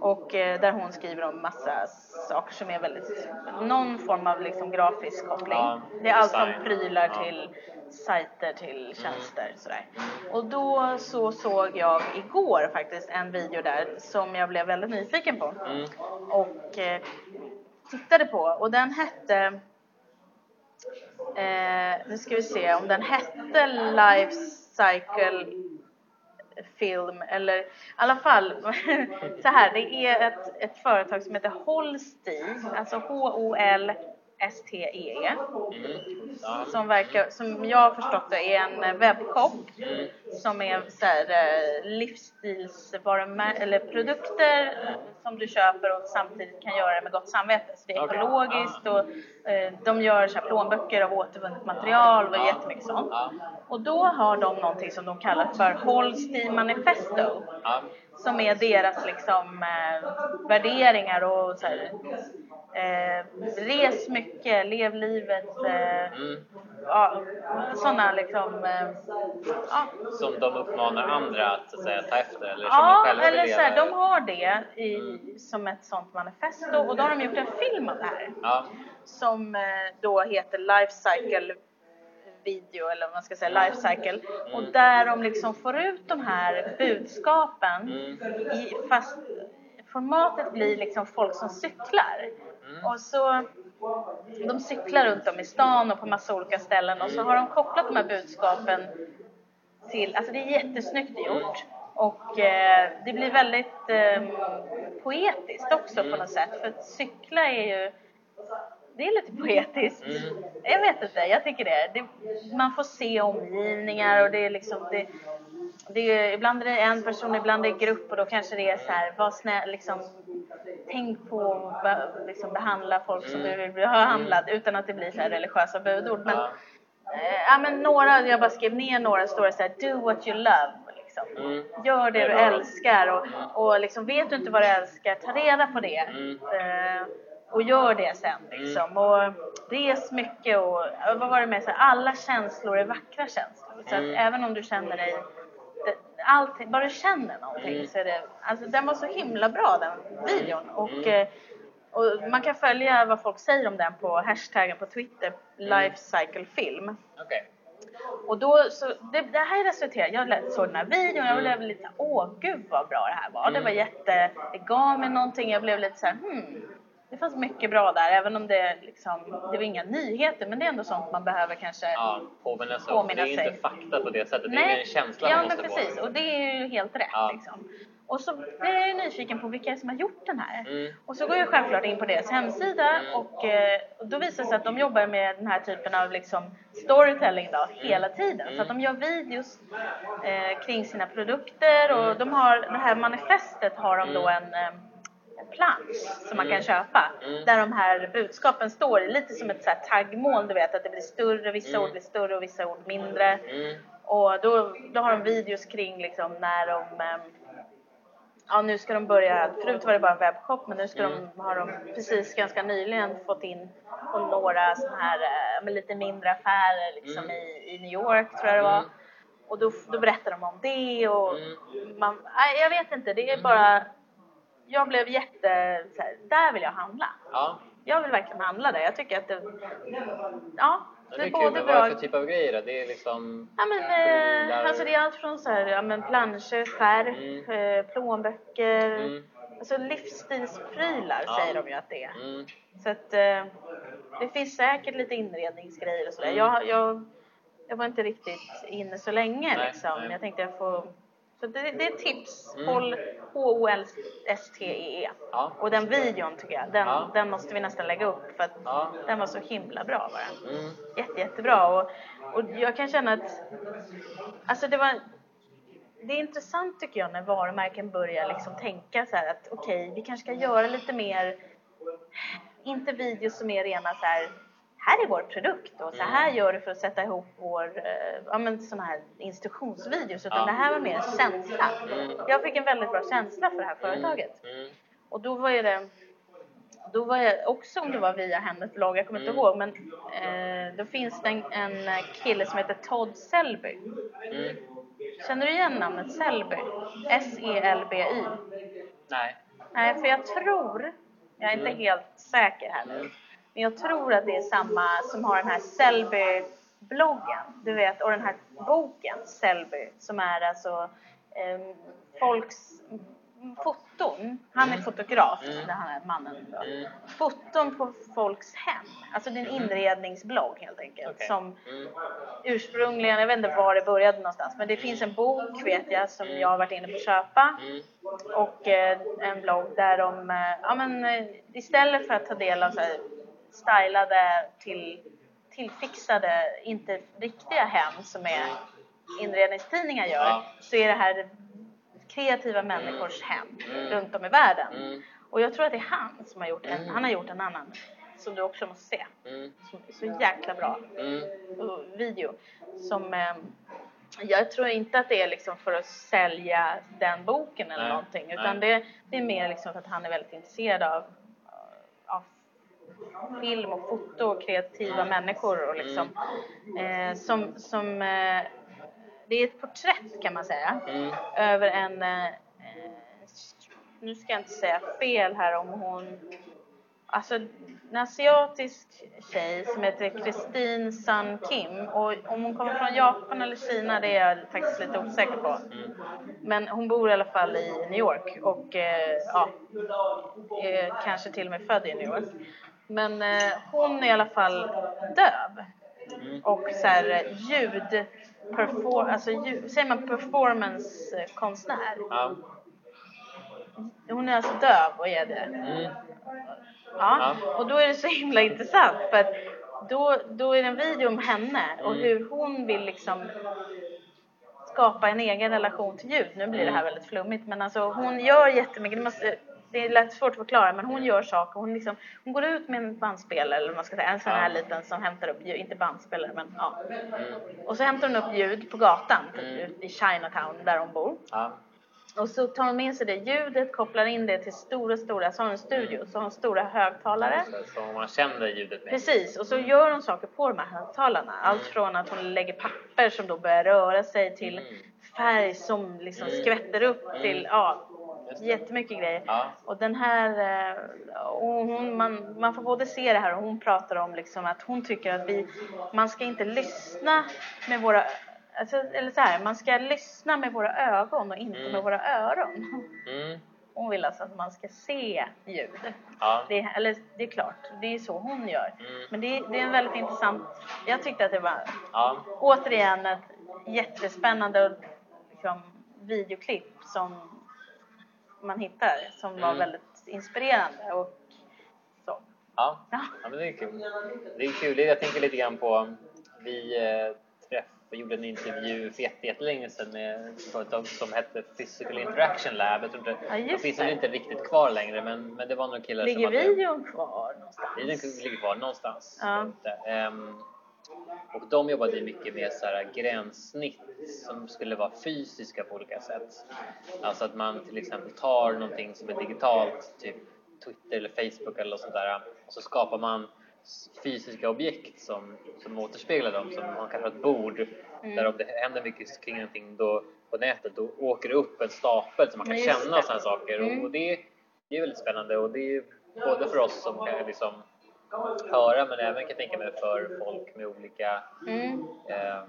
Och eh, där hon skriver om massa saker som är väldigt, någon form av liksom grafisk koppling. Ja, det är allt från prylar till sajter till tjänster sådär. Och då så såg jag igår faktiskt en video där som jag blev väldigt nyfiken på. Mm. Och eh, tittade på och den hette Eh, nu ska vi se om den hette Life Cycle Film eller i alla fall [laughs] så här. Det är ett, ett företag som heter Holsti, alltså H-O-L-S-T-E-E. Mm. Ja. Som verkar, som jag har förstått det, är en webbshop Mm. som är så här, eh, livsstilsvarumär- eller produkter som du köper och samtidigt kan göra det med gott samvete. Så det är Okej. ekologiskt och eh, de gör så här plånböcker av återvunnet material och Ja. jättemycket sånt. Ja. Och då har de någonting som de kallar för Holsti Manifesto som är deras liksom eh, värderingar och så här, eh, res mycket, lev livet, eh, Mm. ja, sådana liksom, eh, ja, Som de uppmanar andra att, så att säga, ta efter eller som ja själva eller så här, de har det i, Mm. som ett sånt manifesto och då har de gjort en film av det här Ja. som eh, då heter Life Cycle video eller vad man ska säga, Life Cycle och Mm. där de liksom får ut de här budskapen Mm. i, fast formatet blir liksom folk som cyklar. Mm. Och så de cyklar runt om i stan och på massa olika ställen och så har de kopplat de här budskapen till, alltså det är jättesnyggt gjort och eh, det blir väldigt eh, poetiskt också på något sätt för att cykla är ju det är lite poetiskt. Mm. Jag vet inte, jag tycker det. det. Man får se omgivningar och det är liksom det, det är, ibland är det en person, ibland är det grupp och då kanske det är så här, var snäll, liksom tänk på att liksom, behandla folk som du vill bli behandlad utan att det blir så här religiösa budord. Men, Ja. eh, men några, jag bara skrev ner några stora så här, do what you love. Liksom. Mm. Gör det Det du älskar och, och liksom, vet du inte vad du älskar, ta reda på det. Mm. Eh, och gör det sen liksom. Och res mycket och vad var det med så här, alla känslor är vackra känslor. Så att Mm. även om du känner dig det- Allting, bara du känner någonting Mm. så är det, alltså den var så himla bra den videon och, Mm. eh, och man kan följa vad folk säger om den på hashtaggen på Twitter, lifecyclefilm. Okej. Och då, så det, det här resulterade, jag såg den här videon och jag blev lite åh gud vad bra det här var. Det var jätte, det gav mig någonting, jag blev lite så här, hmm. Det fanns mycket bra där, även om det liksom, det var inga nyheter, men det är ändå sånt man behöver kanske Ja, påminna sig om. Det är sig. inte fakta på det sättet. Det är en känsla ja man men måste precis, få. och det är ju helt rätt Ja. liksom. Och så blev jag ju nyfiken på vilka som har gjort den här. Mm. Och så går jag självklart in på deras hemsida och, eh, och då visar det sig att de jobbar med den här typen av liksom storytelling då, hela tiden. Så att de gör videos eh, kring sina produkter och de har, det här manifestet har de då en, eh, en plansch som man kan köpa. Mm. Där de här budskapen står i, lite som ett så här taggmål, du vet att det blir större, vissa Mm. ord blir större och vissa ord mindre. Mm. Och då, då har de videos kring liksom när de ehm, Ja nu ska de börja, förut var det bara en webbshop men nu ska Mm. de, har de precis ganska nyligen fått in på några sådana här eh, med lite mindre affärer liksom Mm. i, i New York tror jag det var. Mm. Och då, då berättar de om det och Mm. man, jag vet inte, det är bara jag blev jätte, här, där vill jag handla. Ja, Jag vill verkligen handla där. Jag tycker att det, ja, det det är är kul. både Men bra vad är det för typ av grejer då? Det är liksom... Ja men eh, alltså det är allt från så här, ja men planscher, skärp, Mm. eh, plånböcker, Mm. alltså livsstilsprylar Ja. säger de ju att det är. Mm. Så att eh, det finns säkert lite inredningsgrejer och sådär. Mm. Jag, jag, jag var inte riktigt inne så länge Nej, liksom. nej. Jag tänkte jag får så det, det är ett tips. Mm. Håll H-O-L-S-T-E-E. Ja. Och den videon tycker jag, den, Ja. den måste vi nästan lägga upp för att Ja. den var så himla bra bara Mm. jätte, jättebra. Och, och jag kan känna att alltså det var det är intressant tycker jag när varumärken börjar liksom tänka så här att okej, vi kanske ska göra lite mer inte videos som är rena så här här är vår produkt och så här gör du för att sätta ihop vår, eh, ja men såna här instruktionsvideos utan det här var mer en känsla. Mm. Jag fick en väldigt bra känsla för det här företaget. Mm. Och då var ju det då var jag också om det var via hennes blogg, jag kommer inte Mm. ihåg men eh, då finns det en, en kille som heter Todd Selby. Mm. Känner du igen namnet Selby? S-E-L-B-Y. Nej. Nej, för jag tror, jag är inte Mm. helt säker här nu, men jag tror att det är samma som har den här Selby-bloggen, du vet, och den här boken Selby, som är alltså eh, folks mm, foton. Han är fotograf, Mm. den här mannen. Då. Mm. Foton på folks hem. Alltså det är en inredningsblogg helt enkelt. Okej. Som Mm. ursprungligen, jag vet inte var det började någonstans, men det finns en bok vet jag som jag har varit inne på att köpa. Mm. Och eh, en blogg där de, eh, ja men eh, istället för att ta del av så här stylade till, tillfixade, inte riktiga hem som är inredningstidningar gör, Ja. så är det här kreativa människors hem Mm. runt om i världen. Mm. Och jag tror att det är han som har gjort en, Mm. han har gjort en annan som du också måste se. Som är så jäkla bra och video. Som, eh, jag tror inte att det är liksom för att sälja den boken eller Nej, någonting. Utan det, det är mer liksom för att han är väldigt intresserad av film och foto och kreativa människor. Och liksom, eh, som, som, eh, det är ett porträtt kan man säga. Mm. Över en, eh, eh, nu ska jag inte säga fel här om hon Alltså en asiatisk tjej som heter Christine Sun Kim och om hon kommer från Japan eller Kina det är jag faktiskt lite osäker på. Mm. Men hon bor i alla fall i New York och eh, ja, är kanske till och med född i New York. Men eh, hon är i alla fall döv Mm. och så här eh, ljud, perfor, alltså ljud, säger man performancekonstnär? Ja. Hon är alltså döv och är det. Mm. Ja, Ja. och då är det så himla intressant för att då, då är det en video om henne och Mm. hur hon vill liksom skapa en egen relation till ljud. Nu blir det här väldigt flummigt men alltså hon gör jättemycket. Måste det är svårt att förklara men hon gör saker. Hon, liksom, hon går ut med en bandspelare eller vad man ska säga, en sån här Ja. liten som hämtar upp ljud, inte bandspelare men ja. Mm. Och så hämtar hon upp ljud på gatan typ, Mm. i Chinatown där hon bor. Ja. Och så tar hon med sig det ljudet, kopplar in det till stora, stora, så har hon en studio, så har hon stora högtalare. Så, så man känner ljudet med. Precis, och så gör hon saker på de här högtalarna. Allt från att hon lägger papper som då börjar röra sig till Mm. färg som liksom Mm. skvätter upp Mm. till, ja. Jättemycket grejer. Ja. Och den här, eh, och hon, man, man får både se det här och hon pratar om liksom att hon tycker att vi, man ska inte lyssna med våra, alltså, eller så här, man ska lyssna med våra ögon och inte Mm. med våra öron. Mm. Hon vill alltså att man ska se ljud. Ja. Det, eller det är klart, det är så hon gör. Mm. Men det, är- det är en väldigt intressant, jag tyckte att det var Ja. återigen ett jättespännande liksom, videoklipp som man hittar som var Mm. väldigt inspirerande och så. Ja. Ja. ja, men det är kul. Det är kul. Jag tänker lite grann på, vi eh, träff, gjorde en intervju för jätte- jättelänge sedan med ett företag som hette Physical Interaction Lab. Jag tror inte, Ja, de finns det. väl inte riktigt kvar längre men, men det var några killar Ligger som hade... videon kvar någonstans? Videon ligger kvar någonstans. Ja. Och de jobbade mycket med så här gränssnitt som skulle vara fysiska på olika sätt. Alltså att man till exempel tar någonting som är digitalt, typ Twitter eller Facebook eller något sånt där och så skapar man fysiska objekt som, som återspeglar dem. Som man kanske har ett bord Mm. där om det händer mycket kring någonting då, på nätet då åker det upp en stapel så man kan Ja, känna sådana saker. Mm. Och, och det, det är väldigt spännande och det är både för oss som kan liksom höra men även kan jag tänka mig för folk med olika Mm. eh,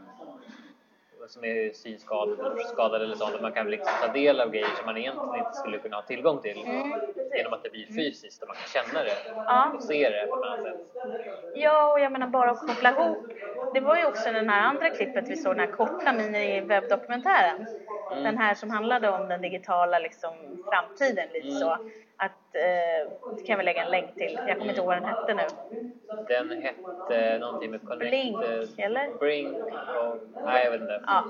som är synskadade eller sånt. att Man kan liksom ta del av grejer som man egentligen inte skulle kunna ha tillgång till Mm, genom att det blir fysiskt och man kan känna det Ja. och se det på ett annat sätt. Ja, och jag menar bara att koppla ihop. Det var ju också den här andra klippet vi såg, den här korta mini-webbdokumentären. Mm. Den här som handlade om den digitala liksom, framtiden lite Mm. så. Att, eh, det kan vi lägga en länk till. Jag kommer inte ihåg vad den hette nu. Den hette någonting med Connect... Blink, eller? Brink och... Nej, jag vet inte. Ja.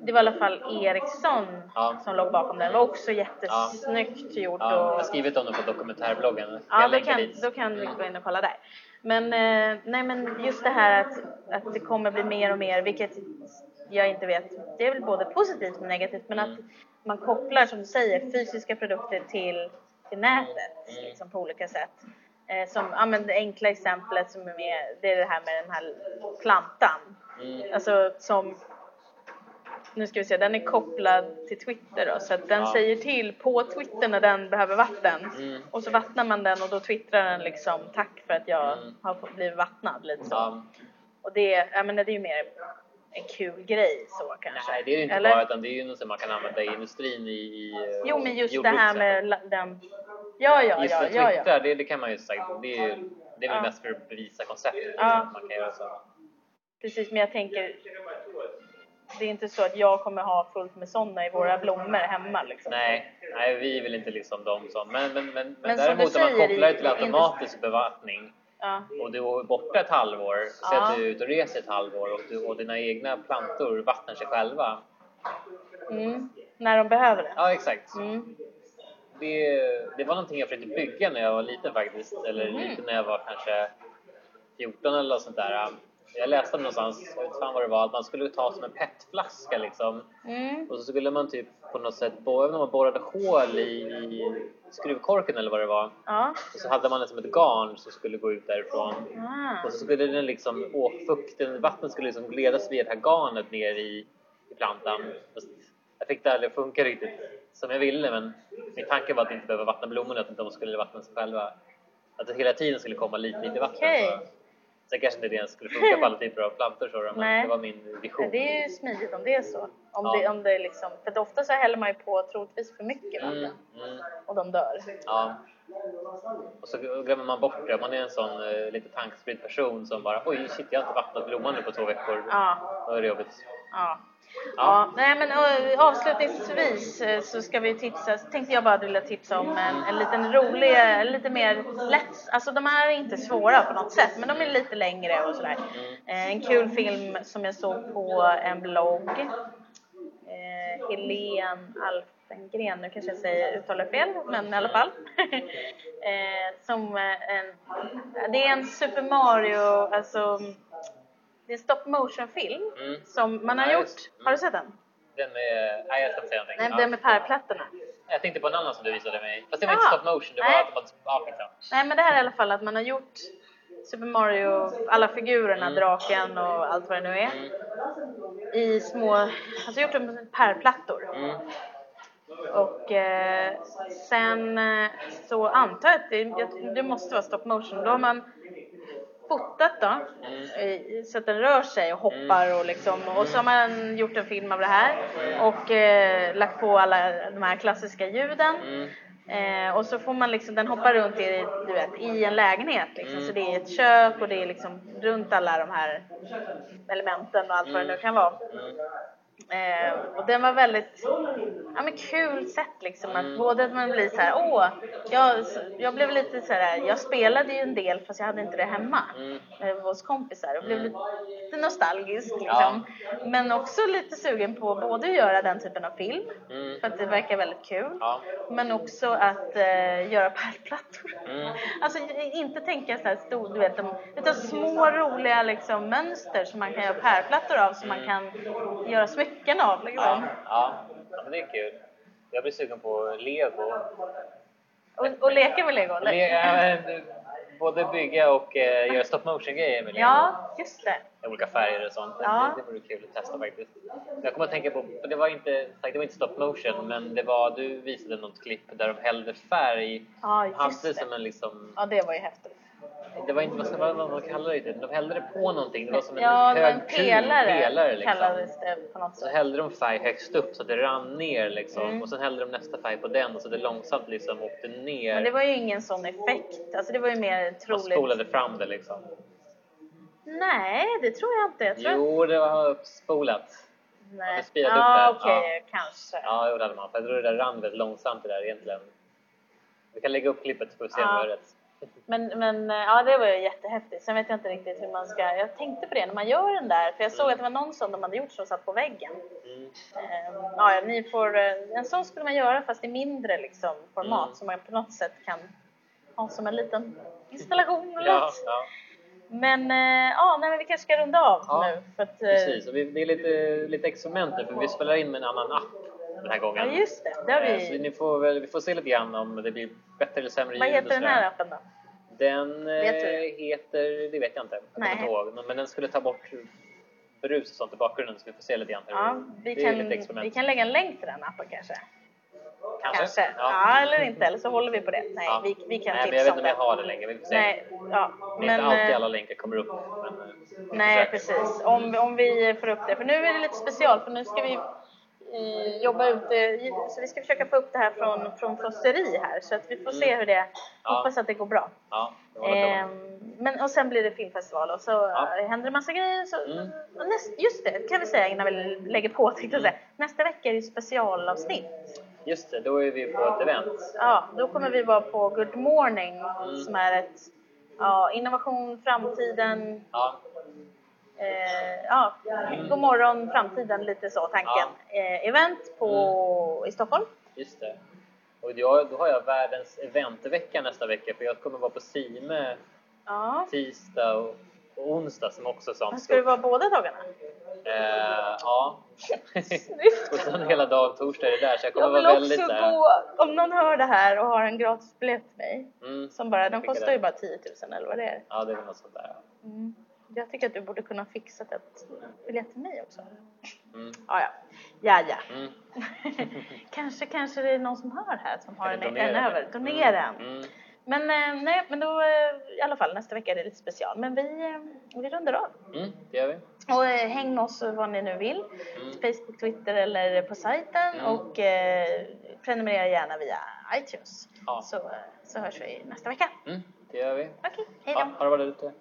Det var i alla fall Ericsson Ja. som låg bakom den. Det var också jättesnyggt gjort. Ja, jag och... har skrivit om det på dokumentärbloggen. Ja, jag då kan, dit? då kan vi Mm. gå in och kolla där. Men, eh, nej, men just det här att, att det kommer bli mer och mer, vilket jag inte vet, det är väl både positivt och negativt, men att man kopplar, som du säger, fysiska produkter till, till nätet Mm. liksom, på olika sätt. Eh, som, ja, men det enkla exemplet som är med, det är det här med den här plantan. Mm. Alltså som, nu ska vi se, den är kopplad till Twitter då, så att den Ja. säger till på Twitter när den behöver vatten. Mm. Och så vattnar man den och då twittrar den liksom tack för att jag Mm. har blivit vattnad lite så. Ja. Och det, jag menar, det är ju mer en kul grej så kanske. Nej, det är det inte Eller? bara utan det är ju något som man kan använda i industrin i, i eh, Jo men just det här med den, ja ja Just ja att ja, ja. Det, det kan man ju säga, det är, det är väl Ja. mest för att bevisa konceptet. Ja. Att man kan göra så. Precis men jag tänker det är inte så att jag kommer ha fullt med sådana i våra blommor hemma liksom. Nej, nej, vi väl inte liksom de som... Men, men, men, men, däremot om man kopplar det till automatisk bevattning Ja. och du är borta ett halvår, Ja. att du är ute och reser ett halvår och, du, och dina egna plantor vattnar sig själva. Mm. När de behöver det. Ja, exakt. Mm. Det, det var någonting jag försökte bygga när jag var liten faktiskt. Eller Mhm. lite när jag var kanske 14 eller något sånt där. Jag läste någonstans, jag vet fan vad det var, att man skulle ta som en petflaska liksom. Mm. Och så skulle man typ på något sätt, även om man borrade hål i, skruvkorken eller vad det var. Ja. Och så hade man liksom ett garn som skulle gå ut därifrån. Ah. Och så skulle den liksom, å, fukten, vattnet skulle liksom ledas via det här garnet ner i, i plantan. Fast jag fick det aldrig att funka riktigt som jag ville men min tanke var att inte behöva vattna blommorna utan de skulle vattna sig själva. Att det hela tiden skulle komma lite, lite vatten. Okej. Så. Sen kanske inte det skulle funka på alla typer av plantor så men Nej. det var min vision. Det är ju smidigt om det är så. Om Ja. det, om det är liksom, för att ofta så häller man ju på troligtvis för mycket vatten Mm, mm. och de dör. Ja. Och så glömmer man bort det. Man är en sån eh, lite tankspridd person som bara oj shit jag har inte vattnat blomman nu på två veckor. Ja. Då är det jobbigt. Ja. Ja. Nej men avslutningsvis eh, så ska vi tipsa, tänkte jag bara vilja tipsa om en, en liten rolig, lite mer lätt, alltså de här är inte svåra på något sätt men de är lite längre och sådär. Mm. Eh, en kul film som jag såg på en blogg. Eh, Helen Rosengren, nu kanske jag säger uttalar fel, men i alla fall. [laughs] eh, som eh, en, det är en Super Mario, alltså det är en stop motion film Mm. som man har Ja, gjort. Har du sett den? Den med... Nej, jag ska inte säga någonting. Nej, Ja. den med pärlplattorna. Jag tänkte på en annan som du visade mig. Fast det var Ah, inte stop motion, det var nej. att de. Ja, skitsamma. Nej men det här är i alla fall att man har gjort Super Mario, alla figurerna, Mm. draken och allt vad det nu är. Mm. I små, alltså gjort dem pärlplattor. Mm. Och eh, sen eh, så antar jag att det, det måste vara stop motion. Då har man fotat då, Mm. så att den rör sig och hoppar och liksom. Och så har man gjort en film av det här och eh, lagt på alla de här klassiska ljuden. Mm. Eh, och så får man liksom, den hoppar runt i, du vet, i en lägenhet liksom. Mm. Så det är ett kök och det är liksom runt alla de här elementen och allt vad det nu kan vara. Mm. Eh, och den var väldigt, ja men kul sätt liksom att Mm. både att man blir så här, åh, jag, jag blev lite så här, jag spelade ju en del fast jag hade inte det hemma Mm. eh, hos kompisar och blev lite nostalgisk Ja. liksom. Men också lite sugen på både att göra den typen av film, Mm. för att det verkar väldigt kul, Ja. men också att eh, göra pärlplattor. Mm. [laughs] Alltså inte tänka så här stor, du vet, de, utan små roliga liksom, mönster som man kan göra pärlplattor av som man kan göra smycken av. Ja, Liksom. ja. ja, men det är kul. Jag blir sugen på lego. Och, och leka med lego. Le- ja, både bygga och eh, göra stop motion grejer med lego. Ja, just det. Olika färger och sånt. Ja. Det, vore kul att testa faktiskt. Jag kommer att tänka på, det var inte, sagt, det var inte stop motion, men det var, du visade något klipp där de hällde färg. Ja, hade just det. som en liksom, Ja, det var ju häftigt. Det var inte, vad man kallar det, de hällde det på någonting. Det var som en Ja, hög en pelare, pelare liksom. kallades det på något Så sätt. hällde de färg högst upp så att det rann ner liksom. Mm. Och sen hällde de nästa färg på den och så det långsamt liksom åkte ner. Men det var ju ingen sån effekt. Alltså det var ju mer Man troligt. spolade fram det liksom. Nej, det tror jag inte. Jag tror Jo, det var uppspolat. Nej. Ja, det. okej, kanske. Ja, jo, det hade man. För jag tror det där rann väldigt långsamt det där egentligen. Vi kan lägga upp klippet för att se om Ja. jag har rätt. Men, men eh, ja, det var ju jättehäftigt. Sen vet jag inte riktigt hur man ska... Jag tänkte på det när man gör den där, för jag såg att det var någon sån de hade gjort som satt på väggen. Mm. Eh, ja, ni får, eh, en sån skulle man göra fast i mindre liksom, format Mm. som man på något sätt kan ha som en liten installation eller Ja, något. ja, Men eh, ja, nej, men vi kanske ska runda av Ja, nu. För att, precis. Och vi, det är lite, lite experiment för vi spelar in med en annan app den här Ja, gången. just det. Det har Eh, Så vi. ni får, väl, vi får se lite grann om det blir bättre eller sämre Vad ljud och heter den här appen då? Den Vet eh, du? heter, det vet jag inte. Jag kommer inte ihåg. Men den skulle ta bort brus och sånt i bakgrunden så vi får se lite grann Ja, vi det kan, vi kan lägga en länk till den appen kanske. Kanske? Kanske. Ja. Ja. eller inte. Eller så håller vi på det. Nej, Ja. vi, vi kan Nej, men jag tipsa vet om inte om det. jag har det längre. Vi får se. Nej, ja. det är Men, inte alltid eh, alla länkar kommer upp. Men, vi nej, se. precis. Om, om vi får upp det. För nu är det lite special för nu ska vi eh, jobba ut. Så vi ska försöka få upp det här från, från frosteri här. Så att vi får se hur det... Mm. Ja. Hoppas att det går bra. Ja, det. Ehm, men och sen blir det filmfestival och så Ja. eh, händer det massa grejer. Så, Mm. näst, just det, kan vi säga innan vi lägger på tänkte jag säga. Mm. Nästa vecka är det specialavsnitt. Just det, då är vi på ett event. Ja, då kommer vi vara på Good Morning Mm. som är ett ja, innovation, framtiden, Ja, eh, ja, god morgon, framtiden, lite så tanken. Eh, event på, i Stockholm. just det. Och jag, då har jag världens eventvecka nästa vecka för jag kommer vara på Sime Ja. tisdag och, och onsdag som också är sånt. Ska du vara båda dagarna? Eh, ja. [laughs] Och sen hela dagen torsdag är det där så jag kommer Jag vill vara också väldigt så här- gå, om någon hör det här och har en gratis biljett till mig. Mm. Som bara, de kostar ju bara 10 000 eller vad det är. Ja, det är väl något sånt där. Mm. Jag tycker att du borde kunna fixa ett biljett till mig också. Mm. Ja, ja. Ja, ja. Mm. [laughs] kanske, kanske det är någon som hör här som har en, en över. det? Donera en. Mm. Men eh, nej, men då eh, i alla fall nästa vecka är det lite special. Men vi, eh, vi rundar av. Mm, det gör vi. Och eh, häng med oss vad ni nu vill. Mm. Facebook, Twitter eller på sajten. Mm. Och eh, prenumerera gärna via iTunes. Ja. Så, eh, så hörs vi nästa vecka. Mm, det gör vi. Okej, hej Ja, då. ha det bra där ute.